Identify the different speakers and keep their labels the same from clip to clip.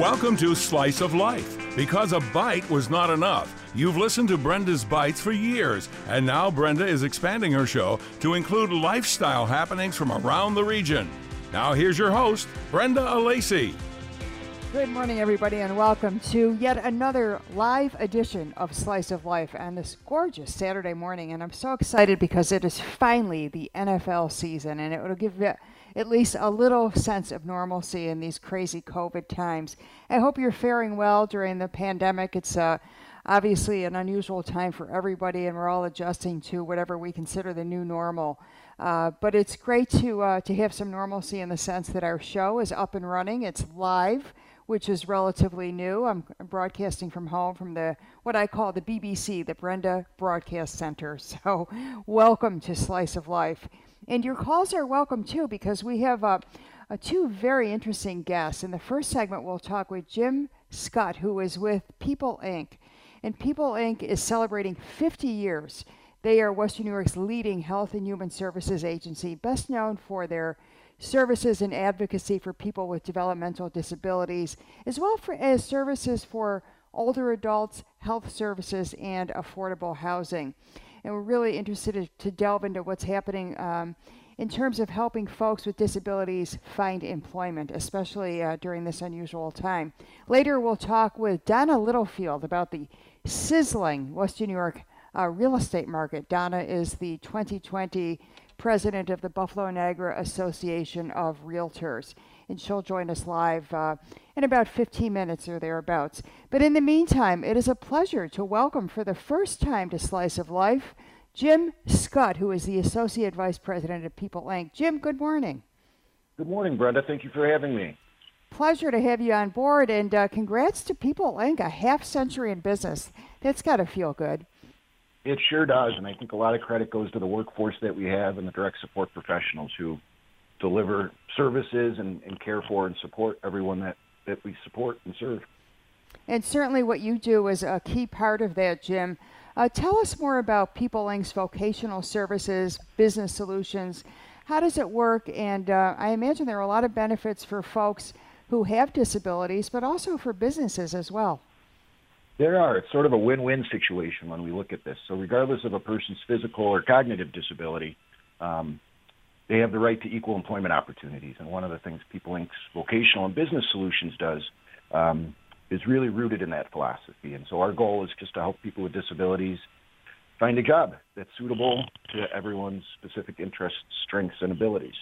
Speaker 1: Welcome to Slice of Life. Because a bite was not enough, you've listened to Brenda's Bites for years, and now Brenda is expanding her show to include lifestyle happenings from around the region. Now, here's your host, Brenda Alesii.
Speaker 2: Good morning, everybody, and welcome to yet another live edition of Slice of Life on this gorgeous Saturday morning. And I'm so excited because it is finally the NFL season, and it will give you at least a little sense of normalcy in these crazy COVID times. I hope you're faring well during the pandemic. It's uh, obviously an unusual time for everybody, and we're all adjusting to whatever we consider the new normal. Uh, but it's great to uh, to have some normalcy in the sense that our show is up and running. It's live which is relatively new. I'm broadcasting from home from the what I call the BBC, the Brenda Broadcast Center. So, welcome to Slice of Life, and your calls are welcome too because we have uh, uh, two very interesting guests. In the first segment, we'll talk with Jim Scott, who is with People Inc. And People Inc. is celebrating 50 years. They are Western New York's leading health and human services agency, best known for their services and advocacy for people with developmental disabilities, as well for, as services for older adults, health services, and affordable housing. And we're really interested to delve into what's happening um, in terms of helping folks with disabilities find employment, especially uh, during this unusual time. Later, we'll talk with Donna Littlefield about the sizzling Western New York uh, real estate market. Donna is the 2020 president of the Buffalo Niagara Association of Realtors. And she'll join us live uh, in about 15 minutes or thereabouts. But in the meantime, it is a pleasure to welcome for the first time to Slice of Life Jim Scott, who is the Associate Vice President of People Inc. Jim, good morning.
Speaker 3: Good morning, Brenda. Thank you for having me.
Speaker 2: Pleasure to have you on board, and uh, congrats to People Inc., a half century in business. That's got to feel good.
Speaker 3: It sure does, and I think a lot of credit goes to the workforce that we have and the direct support professionals who deliver services and, and care for and support everyone that, that we support and serve.
Speaker 2: And certainly what you do is a key part of that, Jim. Uh, tell us more about People Inc.'s vocational services, business solutions. How does it work? And uh, I imagine there are a lot of benefits for folks who have disabilities, but also for businesses as well.
Speaker 3: There are. It's sort of a win-win situation when we look at this. So regardless of a person's physical or cognitive disability, um, they have the right to equal employment opportunities. And one of the things People Inc.'s vocational and business solutions does um, is really rooted in that philosophy. And so our goal is just to help people with disabilities find a job that's suitable to everyone's specific interests, strengths, and abilities.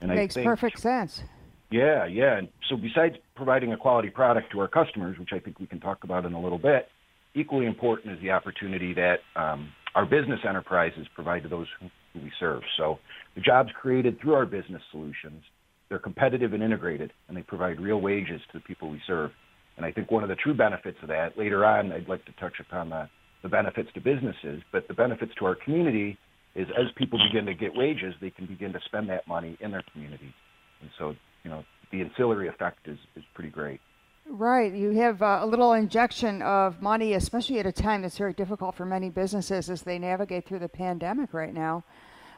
Speaker 3: And
Speaker 2: Makes
Speaker 3: think,
Speaker 2: perfect sense.
Speaker 3: Yeah, yeah. And so besides providing a quality product to our customers, which I think we can talk about in a little bit, equally important is the opportunity that um, our business enterprises provide to those who, who we serve. So the jobs created through our business solutions, they're competitive and integrated, and they provide real wages to the people we serve. And I think one of the true benefits of that, later on, I'd like to touch upon the, the benefits to businesses, but the benefits to our community is as people begin to get wages, they can begin to spend that money in their communities. And so you know, the ancillary effect is, is pretty great.
Speaker 2: Right. You have uh, a little injection of money, especially at a time that's very difficult for many businesses as they navigate through the pandemic right now.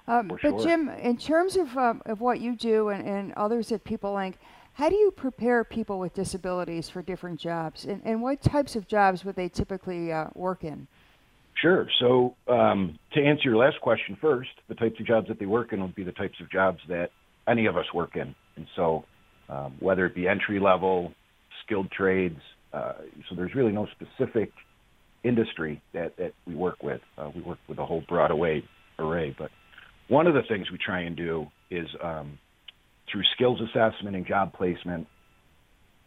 Speaker 2: Um, but
Speaker 3: sure.
Speaker 2: Jim, in terms of, um, of what you do and, and others at People Inc., how do you prepare people with disabilities for different jobs? And, and what types of jobs would they typically uh, work in?
Speaker 3: Sure. So, um, to answer your last question first, the types of jobs that they work in would be the types of jobs that any of us work in. And so, um, whether it be entry level, skilled trades, uh, so there's really no specific industry that, that we work with. Uh, we work with a whole broad array, array. But one of the things we try and do is um, through skills assessment and job placement,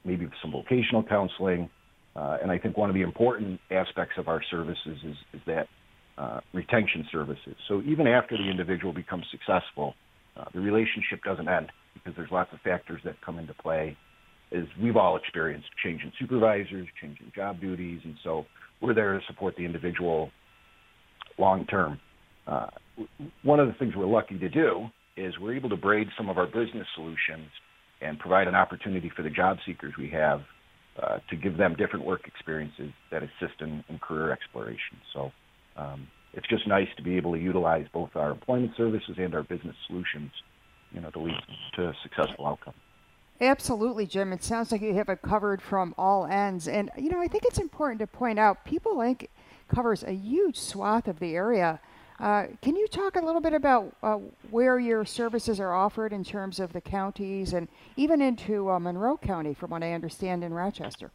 Speaker 3: maybe some vocational counseling. Uh, and I think one of the important aspects of our services is, is that uh, retention services. So even after the individual becomes successful, uh, the relationship doesn't end because there's lots of factors that come into play. As we've all experienced, changing supervisors, changing job duties, and so we're there to support the individual long term. Uh, one of the things we're lucky to do is we're able to braid some of our business solutions and provide an opportunity for the job seekers we have uh, to give them different work experiences that assist in, in career exploration. So um, it's just nice to be able to utilize both our employment services and our business solutions, you know, to lead to successful outcome.
Speaker 2: Absolutely, Jim. It sounds like you have it covered from all ends. And, you know, I think it's important to point out People Inc. covers a huge swath of the area. Uh, can you talk a little bit about uh, where your services are offered in terms of the counties and even into uh, Monroe County, from what I understand, in Rochester?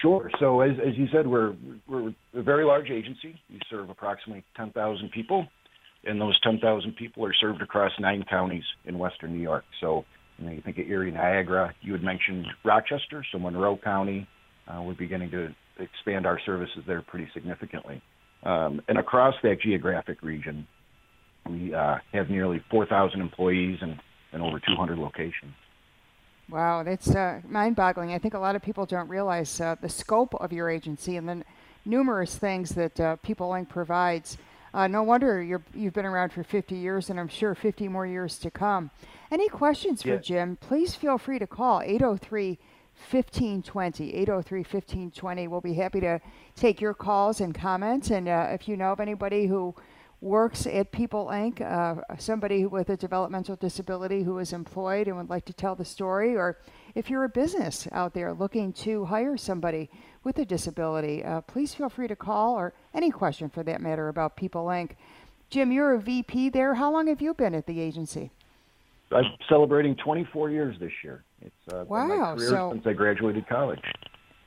Speaker 3: Sure. So, as, as you said, we're, we're a very large agency. We serve approximately 10,000 people, and those 10,000 people are served across nine counties in western New York. So, you, know, you think of Erie, Niagara, you had mentioned Rochester, so Monroe County. Uh, we're beginning to expand our services there pretty significantly. Um, and across that geographic region, we uh, have nearly 4,000 employees and, and over 200 locations.
Speaker 2: Wow, that's uh, mind-boggling. I think a lot of people don't realize uh, the scope of your agency and the numerous things that uh, People Inc. provides. Uh, no wonder you have been around for 50 years, and I'm sure 50 more years to come. Any questions yeah. for Jim? Please feel free to call 803 1520. 803 1520. We'll be happy to take your calls and comments. And uh, if you know of anybody who works at People Inc., uh, somebody with a developmental disability who is employed and would like to tell the story, or if you're a business out there looking to hire somebody with a disability, uh, please feel free to call or any question for that matter about People Inc. Jim, you're a VP there. How long have you been at the agency?
Speaker 3: I'm celebrating 24 years this year. It's uh,
Speaker 2: wow,
Speaker 3: my career
Speaker 2: so
Speaker 3: since I graduated college.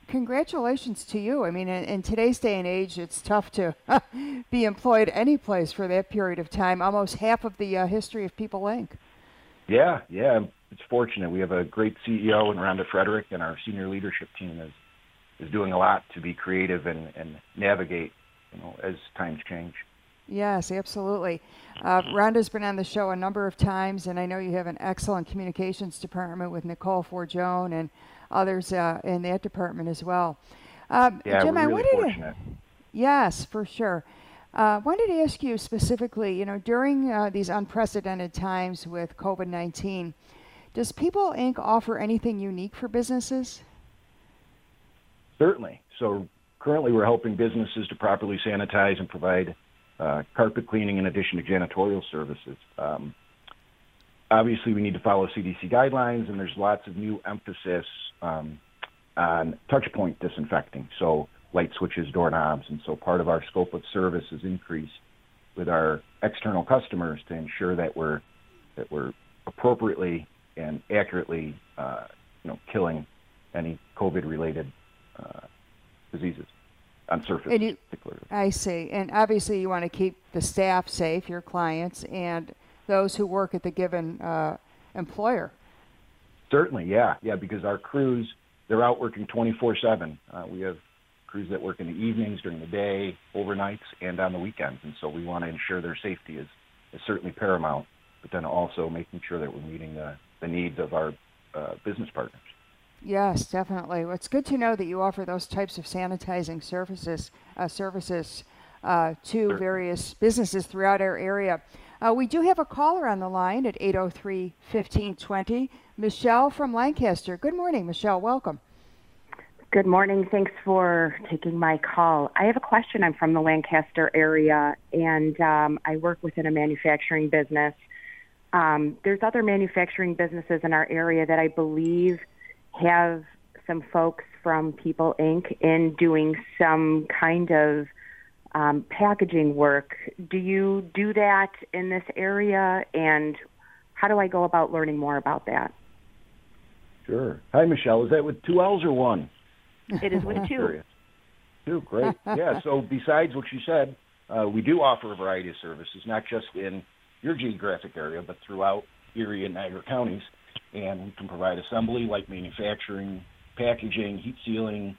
Speaker 2: Congratulations to you. I mean, in, in today's day and age, it's tough to be employed any place for that period of time. Almost half of the uh, history of People Inc.
Speaker 3: Yeah, yeah, it's fortunate. We have a great CEO in Rhonda Frederick, and our senior leadership team is is doing a lot to be creative and, and navigate, you know, as times change.
Speaker 2: Yes, absolutely. Uh, Rhonda's been on the show a number of times, and I know you have an excellent communications department with Nicole Forgione and others uh, in that department as well.
Speaker 3: Um, yeah,
Speaker 2: Jim,
Speaker 3: we're
Speaker 2: I
Speaker 3: really
Speaker 2: wanted
Speaker 3: fortunate.
Speaker 2: to, yes, for sure. I uh, wanted to ask you specifically, you know, during uh, these unprecedented times with COVID 19, does People Inc. offer anything unique for businesses?
Speaker 3: Certainly. So currently we're helping businesses to properly sanitize and provide uh, carpet cleaning in addition to janitorial services. Um, obviously, we need to follow CDC guidelines, and there's lots of new emphasis um, on touch point disinfecting. So light switches, doorknobs, and so part of our scope of service is increased with our external customers to ensure that we're that we're appropriately and accurately, uh, you know, killing any COVID-related uh, diseases on surface.
Speaker 2: And you, I see. And obviously, you want to keep the staff safe, your clients, and those who work at the given uh, employer.
Speaker 3: Certainly, yeah, yeah. Because our crews, they're out working 24/7. Uh, we have crews that work in the evenings, during the day, overnights, and on the weekends, and so we want to ensure their safety is, is certainly paramount. But then also making sure that we're meeting the, the needs of our uh, business partners.
Speaker 2: Yes, definitely. Well, it's good to know that you offer those types of sanitizing services uh, services uh, to sure. various businesses throughout our area. Uh, we do have a caller on the line at 803 1520. Michelle from Lancaster. Good morning, Michelle. Welcome.
Speaker 4: Good morning. Thanks for taking my call. I have a question. I'm from the Lancaster area, and um, I work within a manufacturing business. Um, there's other manufacturing businesses in our area that I believe have some folks from People Inc. in doing some kind of um, packaging work. Do you do that in this area? And how do I go about learning more about that?
Speaker 3: Sure. Hi, Michelle. Is that with two L's or one?
Speaker 4: It is with two.
Speaker 3: Two, great. Yeah, so besides what you said, uh, we do offer a variety of services, not just in your geographic area, but throughout Erie and Niagara counties and we can provide assembly, like manufacturing, packaging, heat sealing,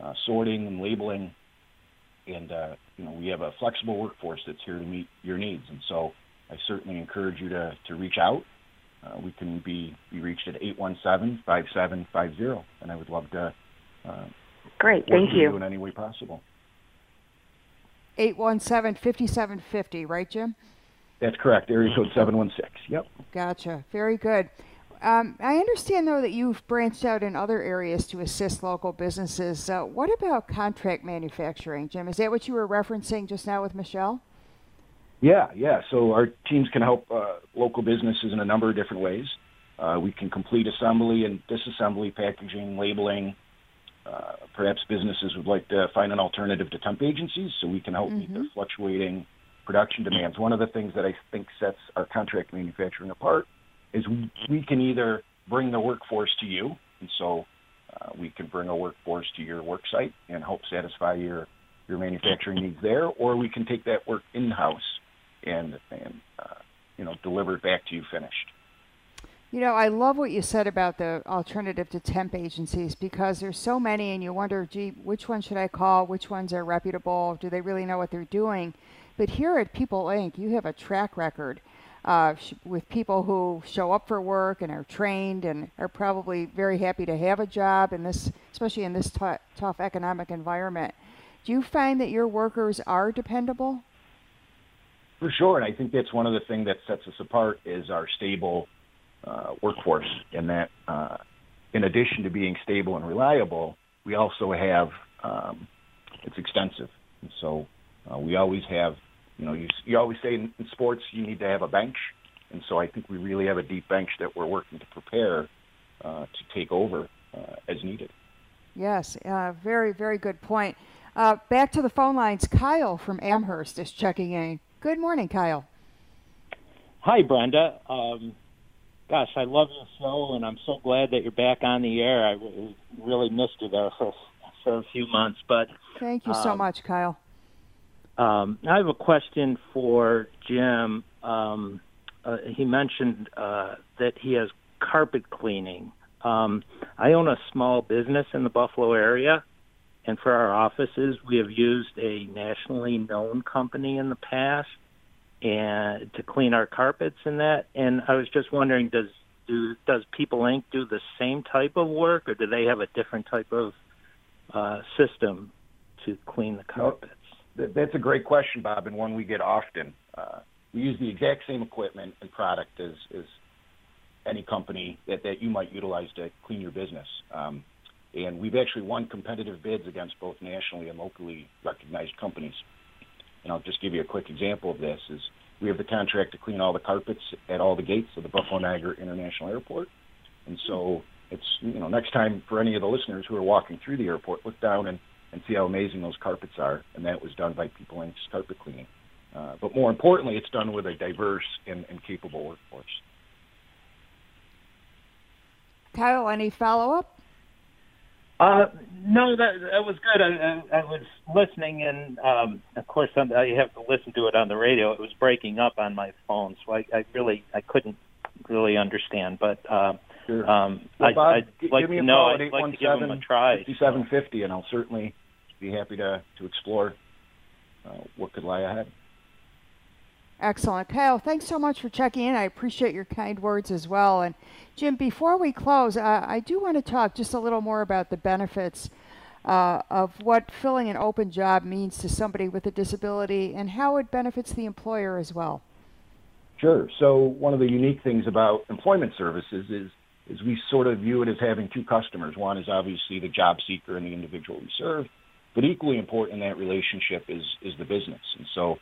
Speaker 3: uh, sorting, and labeling. And uh, you know, we have a flexible workforce that's here to meet your needs. And so, I certainly encourage you to to reach out. Uh, we can be be reached at 817-5750, and I would love to. Uh,
Speaker 4: Great, thank you.
Speaker 3: you in any way possible.
Speaker 2: 817-5750, right, Jim?
Speaker 3: That's correct. Area code 716. Yep.
Speaker 2: Gotcha. Very good. Um, I understand, though, that you've branched out in other areas to assist local businesses. Uh, what about contract manufacturing, Jim? Is that what you were referencing just now with Michelle?
Speaker 3: Yeah, yeah. So our teams can help uh, local businesses in a number of different ways. Uh, we can complete assembly and disassembly, packaging, labeling. Uh, perhaps businesses would like to find an alternative to temp agencies, so we can help mm-hmm. meet their fluctuating production demands. One of the things that I think sets our contract manufacturing apart is we can either bring the workforce to you, and so uh, we can bring a workforce to your work site and help satisfy your your manufacturing needs there, or we can take that work in house and and uh, you know deliver it back to you finished.
Speaker 2: You know, I love what you said about the alternative to temp agencies because there's so many, and you wonder, gee, which one should I call? Which ones are reputable? Do they really know what they're doing? But here at People Inc., you have a track record uh, sh- with people who show up for work and are trained and are probably very happy to have a job in this, especially in this t- tough economic environment. Do you find that your workers are dependable?
Speaker 3: For sure, and I think that's one of the things that sets us apart is our stable uh, workforce, and that uh, in addition to being stable and reliable, we also have um, it's extensive, and so uh, we always have you know, you, you always say in, in sports you need to have a bench, and so I think we really have a deep bench that we're working to prepare uh, to take over uh, as needed.
Speaker 2: Yes, uh, very, very good point. Uh, back to the phone lines. Kyle from Amherst is checking in. Good morning, Kyle.
Speaker 5: Hi, Brenda. Um, gosh, I love your show, and I'm so glad that you're back on the air. I really missed you there for, for a few months, but
Speaker 2: thank you so um, much, Kyle.
Speaker 5: Um, I have a question for Jim. Um, uh, he mentioned uh, that he has carpet cleaning. Um, I own a small business in the Buffalo area, and for our offices, we have used a nationally known company in the past and to clean our carpets and that. And I was just wondering, does do does People Inc. do the same type of work, or do they have a different type of uh, system to clean the
Speaker 3: That's a great question, Bob, and one we get often. Uh, we use the exact same equipment and product as, as any company that, that you might utilize to clean your business. Um, and we've actually won competitive bids against both nationally and locally recognized companies. And I'll just give you a quick example of this: is we have the contract to clean all the carpets at all the gates of the Buffalo Niagara International Airport. And so it's you know next time for any of the listeners who are walking through the airport, look down and and see how amazing those carpets are. And that was done by People Inc. Carpet Cleaning. Uh, but more importantly, it's done with a diverse and, and capable workforce.
Speaker 2: Kyle, any follow up?
Speaker 5: Uh, no, that that was good. I, I, I was listening, and um, of course, I have to listen to it on the radio. It was breaking up on my phone, so I, I really I couldn't really understand. But uh,
Speaker 3: Sure. Um, well, Bob,
Speaker 5: I, would like to know. I'd like to give them a try.
Speaker 3: Fifty-seven fifty, and I'll certainly be happy to to explore uh, what could lie ahead.
Speaker 2: Excellent. Kyle, thanks so much for checking in. I appreciate your kind words as well. And Jim, before we close, uh, I do want to talk just a little more about the benefits uh, of what filling an open job means to somebody with a disability and how it benefits the employer as well.
Speaker 3: Sure. So, one of the unique things about employment services is is we sort of view it as having two customers. One is obviously the job seeker and the individual we serve, but equally important in that relationship is is the business. And so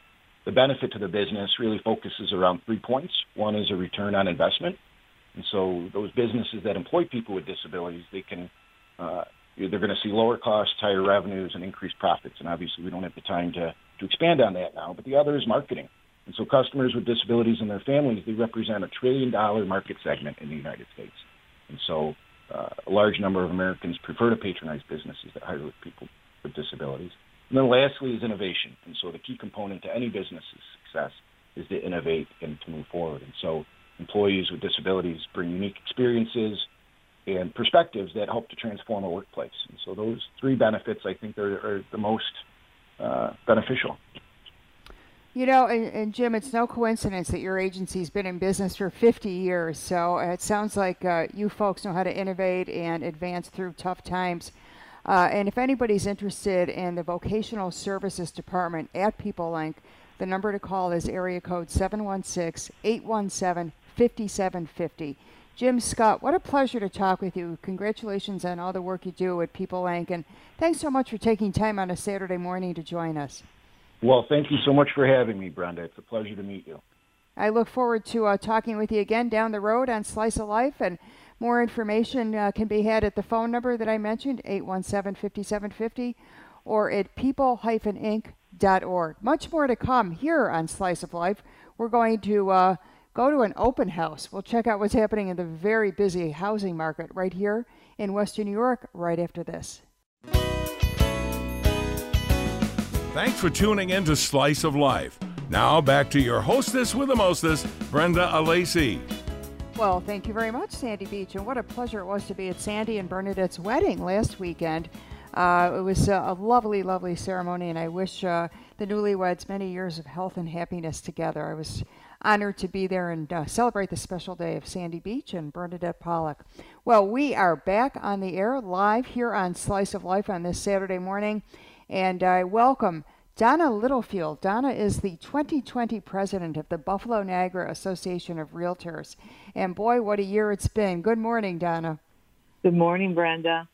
Speaker 3: the benefit to the business really focuses around three points. One is a return on investment. And so those businesses that employ people with disabilities, they can uh, they're going to see lower costs, higher revenues, and increased profits. And obviously, we don't have the time to to expand on that now. But the other is marketing. And so customers with disabilities and their families, they represent a trillion dollar market segment in the United States. And so uh, a large number of Americans prefer to patronize businesses that hire people with disabilities. And then lastly is innovation. And so the key component to any business's success is to innovate and to move forward. And so employees with disabilities bring unique experiences and perspectives that help to transform a workplace. And so those three benefits, I think, are, are the most uh, beneficial.
Speaker 2: You know, and, and, Jim, it's no coincidence that your agency's been in business for 50 years. So it sounds like uh, you folks know how to innovate and advance through tough times. Uh, and if anybody's interested in the vocational services department at People Inc, the number to call is area code 716 817 5750. Jim Scott, what a pleasure to talk with you. Congratulations on all the work you do at People Inc. And thanks so much for taking time on a Saturday morning to join us.
Speaker 3: Well, thank you so much for having me, Brenda. It's a pleasure to meet you.
Speaker 2: I look forward to uh, talking with you again down the road on Slice of Life. And more information uh, can be had at the phone number that I mentioned, 817 5750, or at people-inc.org. Much more to come here on Slice of Life. We're going to uh, go to an open house. We'll check out what's happening in the very busy housing market right here in Western New York right after this.
Speaker 1: Thanks for tuning in to Slice of Life. Now back to your hostess with the mostest, Brenda Alesii.
Speaker 2: Well, thank you very much, Sandy Beach, and what a pleasure it was to be at Sandy and Bernadette's wedding last weekend. Uh, it was a, a, lovely, lovely ceremony, and I wish uh, the newlyweds many years of health and happiness together. I was honored to be there and uh, celebrate the special day of Sandy Beach and Bernadette Pollock. Well, we are back on the air live here on Slice of Life on this Saturday morning, and I welcome Donna Littlefield. Donna is the 2020 president of the Buffalo Niagara Association of Realtors. And boy, what a year it's been. Good morning, Donna.
Speaker 6: Good morning, Brenda.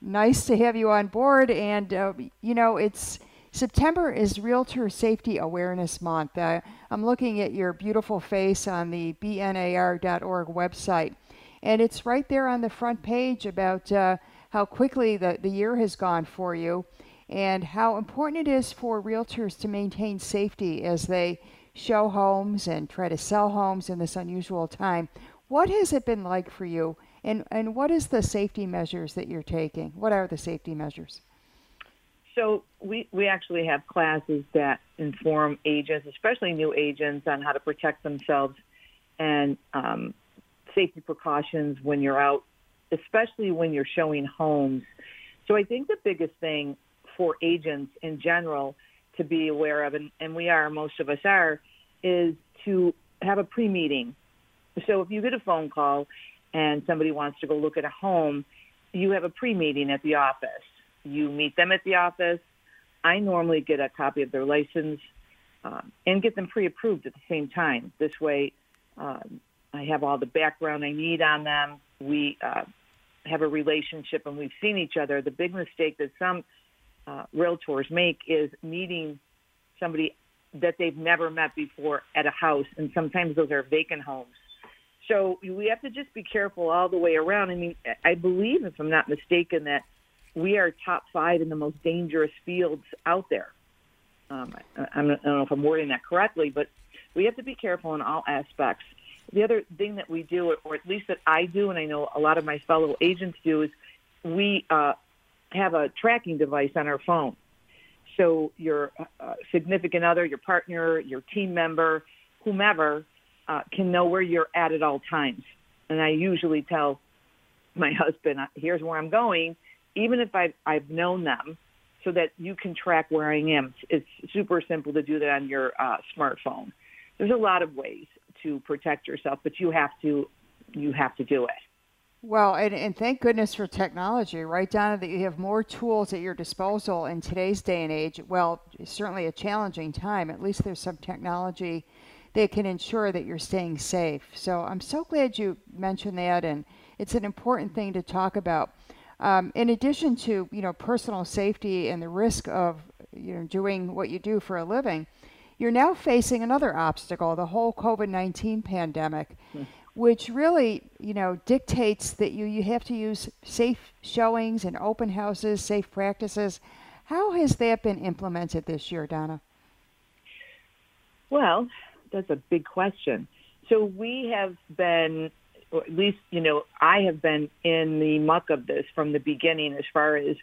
Speaker 2: Nice to have you on board. And, uh, you know, it's September is Realtor Safety Awareness Month. Uh, I'm looking at your beautiful face on the bnar.org website. And it's right there on the front page about uh, how quickly the, the year has gone for you and how important it is for realtors to maintain safety as they show homes and try to sell homes in this unusual time. What has it been like for you, and, and what is the safety measures that you're taking? What are the safety measures?
Speaker 6: So we, we actually have classes that inform agents, especially new agents, on how to protect themselves and um, safety precautions when you're out, especially when you're showing homes. So I think the biggest thing for agents in general to be aware of, and, and we are, most of us are, is to have a pre meeting. So if you get a phone call and somebody wants to go look at a home, you have a pre meeting at the office. You meet them at the office. I normally get a copy of their license uh, and get them pre approved at the same time. This way, um, I have all the background I need on them. We uh, have a relationship and we've seen each other. The big mistake that some uh, realtors make is meeting somebody that they've never met before at a house, and sometimes those are vacant homes. So we have to just be careful all the way around. I mean, I believe, if I'm not mistaken, that we are top five in the most dangerous fields out there. Um, I, I don't know if I'm wording that correctly, but we have to be careful in all aspects. The other thing that we do, or at least that I do, and I know a lot of my fellow agents do, is we uh, have a tracking device on our phone. So your uh, significant other, your partner, your team member, whomever, uh, can know where you're at at all times. And I usually tell my husband, uh, here's where I'm going, even if I've, I've known them, so that you can track where I am. It's super simple to do that on your uh, smartphone. There's a lot of ways to protect yourself, but you have to you have to do it.
Speaker 2: Well, and, and thank goodness for technology, right, Donna, that you have more tools at your disposal in today's day and age. Well, it's certainly a challenging time. At least there's some technology that can ensure that you're staying safe. So I'm so glad you mentioned that, and it's an important thing to talk about. Um, in addition to you know personal safety and the risk of you know doing what you do for a living, you're now facing another obstacle: the whole COVID-19 pandemic. Mm which really, you know, dictates that you, you have to use safe showings and open houses, safe practices. How has that been implemented this year, Donna?
Speaker 6: Well, that's a big question. So we have been, or at least, you know, I have been in the muck of this from the beginning as far as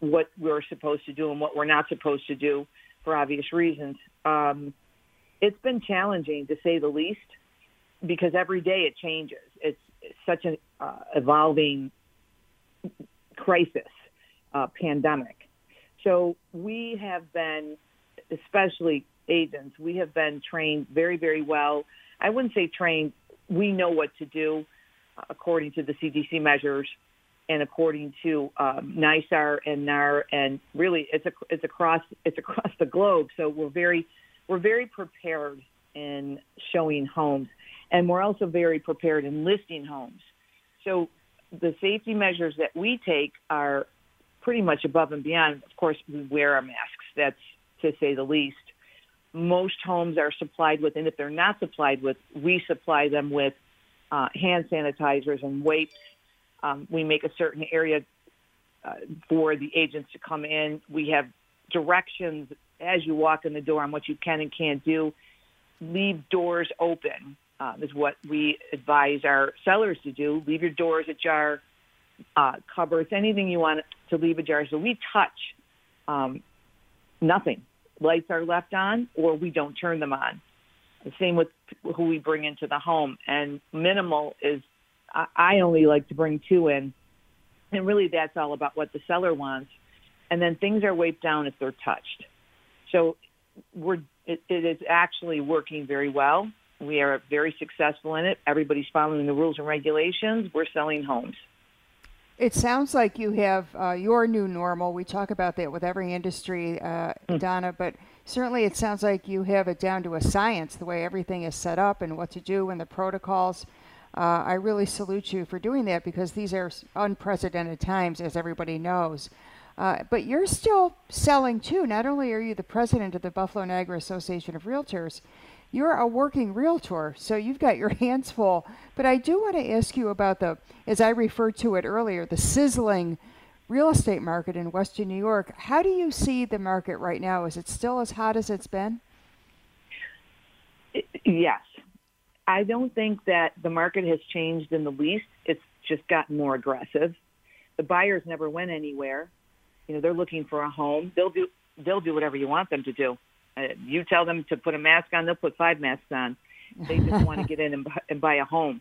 Speaker 6: what we're supposed to do and what we're not supposed to do for obvious reasons. Um, it's been challenging to say the least because every day it changes. It's, such an uh, evolving crisis, uh, pandemic. So we have been, especially agents, we have been trained very, very well. I wouldn't say trained. We know what to do according to the CDC measures and according to um, and NAR, and really it's a, it's across it's across the globe. So we're very we're very prepared in showing homes and we're also very prepared in listing homes. So the safety measures that we take are pretty much above and beyond. Of course, we wear our masks. That's to say the least. most homes are supplied with, and if they're not supplied with, we supply them with uh, hand sanitizers and wipes. Um, we make a certain area uh, for the agents to come in. We have directions as you walk in the door on what you can and can't do. Leave doors open um, is what we advise our sellers to do. Leave your doors ajar, uh, cupboards, anything you want to leave ajar. So we touch um, nothing. Lights are left on, or we don't turn them on. The same with who we bring into the home. And minimal is, I only like to bring two in. And really, that's all about what the seller wants. And then things are wiped down if they're touched. So we're, it, it is actually working very well. We are very successful in it. Everybody's following the rules and regulations. We're selling homes.
Speaker 2: It sounds like you have uh, your new normal. We talk about that with every industry, uh, mm. Donna, but certainly it sounds like you have it down to a science, the way everything is set up and what to do and the protocols. Uh, I really salute you for doing that because these are unprecedented times, as everybody knows. Uh, but you're still selling too. Not only are you the president of the Buffalo Niagara Association of Realtors, you're a working realtor, so you've got your hands full. But I do want to ask you about the, as I referred to it earlier, the sizzling real estate market in Western New York. How do you see the market right now? Is it still as hot as it's been?
Speaker 6: Yes. I don't think that the market has changed in the least. It's just gotten more aggressive. The buyers never went anywhere. You know, they're looking for a home. They'll do they'll do whatever you want them to do. Uh, you tell them to put a mask on, they'll put five masks on. They just want to get in and buy, and buy a home.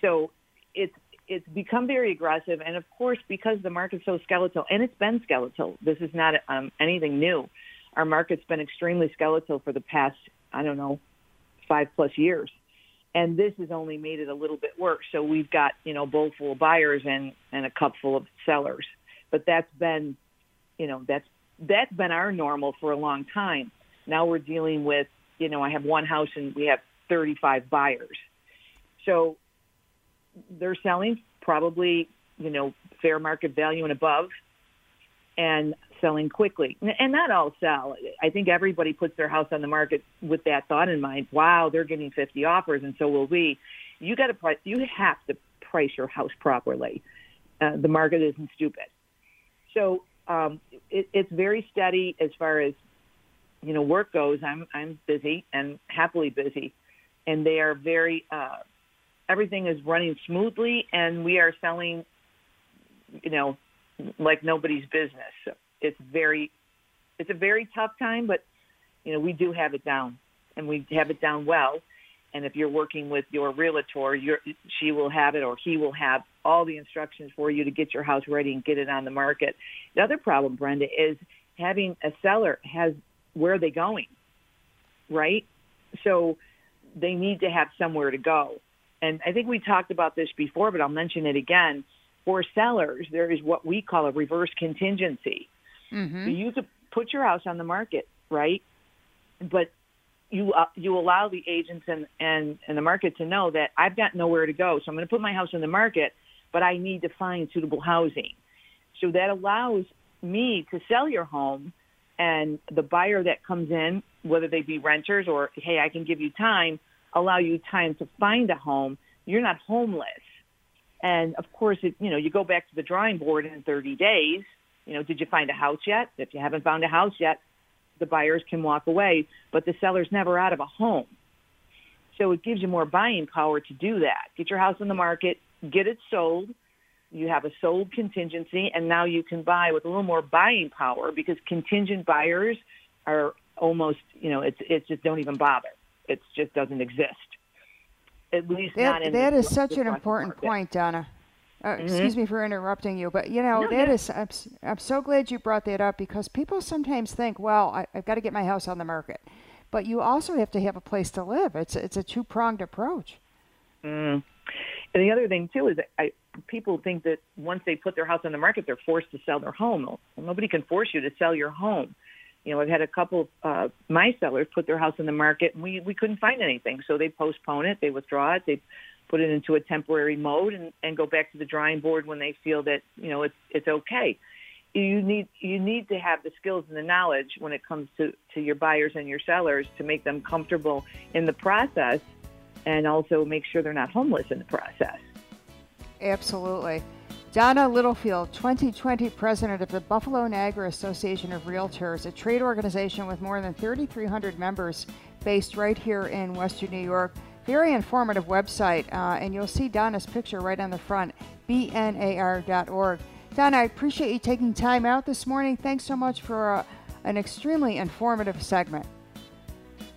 Speaker 6: So it's it's become very aggressive, and of course, because the market's so skeletal, and it's been skeletal. This is not um, anything new. Our market's been extremely skeletal for the past, I don't know, five plus years, and this has only made it a little bit worse. So we've got you know bowl full of buyers and and a cup full of sellers, but that's been, you know, that's that's been our normal for a long time. Now we're dealing with, you know, I have one house and we have 35 buyers. So they're selling probably, you know, fair market value and above and selling quickly. And not all sell. I think everybody puts their house on the market with that thought in mind. Wow, they're getting 50 offers and so will we. You got to price, you have to price your house properly. Uh, the market isn't stupid. So um, it, it's very steady as far as you know work goes, I'm I'm busy and happily busy, and they are very. Uh, everything is running smoothly, and we are selling, you know, like nobody's business. So it's very, it's a very tough time, but you know we do have it down, and we have it down well. And if you're working with your realtor, you she will have it or he will have all the instructions for you to get your house ready and get it on the market. The other problem, Brenda, is having a seller has where are they going? Right? So they need to have somewhere to go. And I think we talked about this before, but I'll mention it again. For sellers, there is what we call a reverse contingency. Mm-hmm. So you could put your house on the market, right? But you uh, you allow the agents and, and, and the market to know that I've got nowhere to go. So I'm going to put my house on the market, but I need to find suitable housing. So that allows me to sell your home and the buyer that comes in, whether they be renters or, hey, I can give you time, allow you time to find a home. You're not homeless. And of course, it, you know, you go back to the drawing board in 30 days. You know, did you find a house yet? If you haven't found a house yet, the buyers can walk away, but the seller's never out of a home. So it gives you more buying power to do that. Get your house on the market, get it sold, you have a sold contingency, and now you can buy with a little more buying power because contingent buyers are almost, you know, it's it's just don't even bother. It just doesn't exist. At least
Speaker 2: that,
Speaker 6: not in
Speaker 2: that is such an important
Speaker 6: market.
Speaker 2: point, Donna. Uh,
Speaker 6: mm-hmm.
Speaker 2: Excuse me for interrupting you, but you know
Speaker 6: no,
Speaker 2: that
Speaker 6: yeah.
Speaker 2: is. I'm, I'm so glad you brought that up because people sometimes think, well, I, I've got to get my house on the market, but you also have to have a place to live. It's it's a two pronged approach.
Speaker 6: Mm. And the other thing too is I, people think that once they put their house on the market, they're forced to sell their home. Well, nobody can force you to sell your home. You know, I've had a couple of uh, my sellers put their house on the market, and we we couldn't find anything, so they postpone it, they withdraw it, they put it into a temporary mode, and and go back to the drawing board when they feel that you know it's it's okay. you need you need to have the skills and the knowledge when it comes to, to your buyers and your sellers to make them comfortable in the process and also make sure they're not homeless in the process.
Speaker 2: Absolutely. Donna Littlefield, 2020 president of the Buffalo Niagara Association of Realtors, a trade organization with more than 3,300 members based right here in Western New York. Very informative website, uh, and you'll see Donna's picture right on the front, bnar.org. Donna, I appreciate you taking time out this morning. Thanks so much for uh, an extremely informative segment.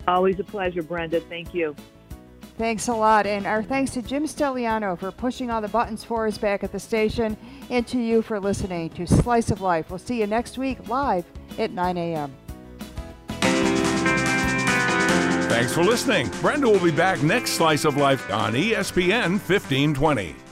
Speaker 6: Always a pleasure, Brenda. Thank you.
Speaker 2: Thanks a lot. And our thanks to Jim Stelliano for pushing all the buttons for us back at the station, and to you for listening to Slice of Life. We'll see you next week live at 9 a.m.
Speaker 1: Thanks for listening. Brenda will be back next Slice of Life on ESPN 1520.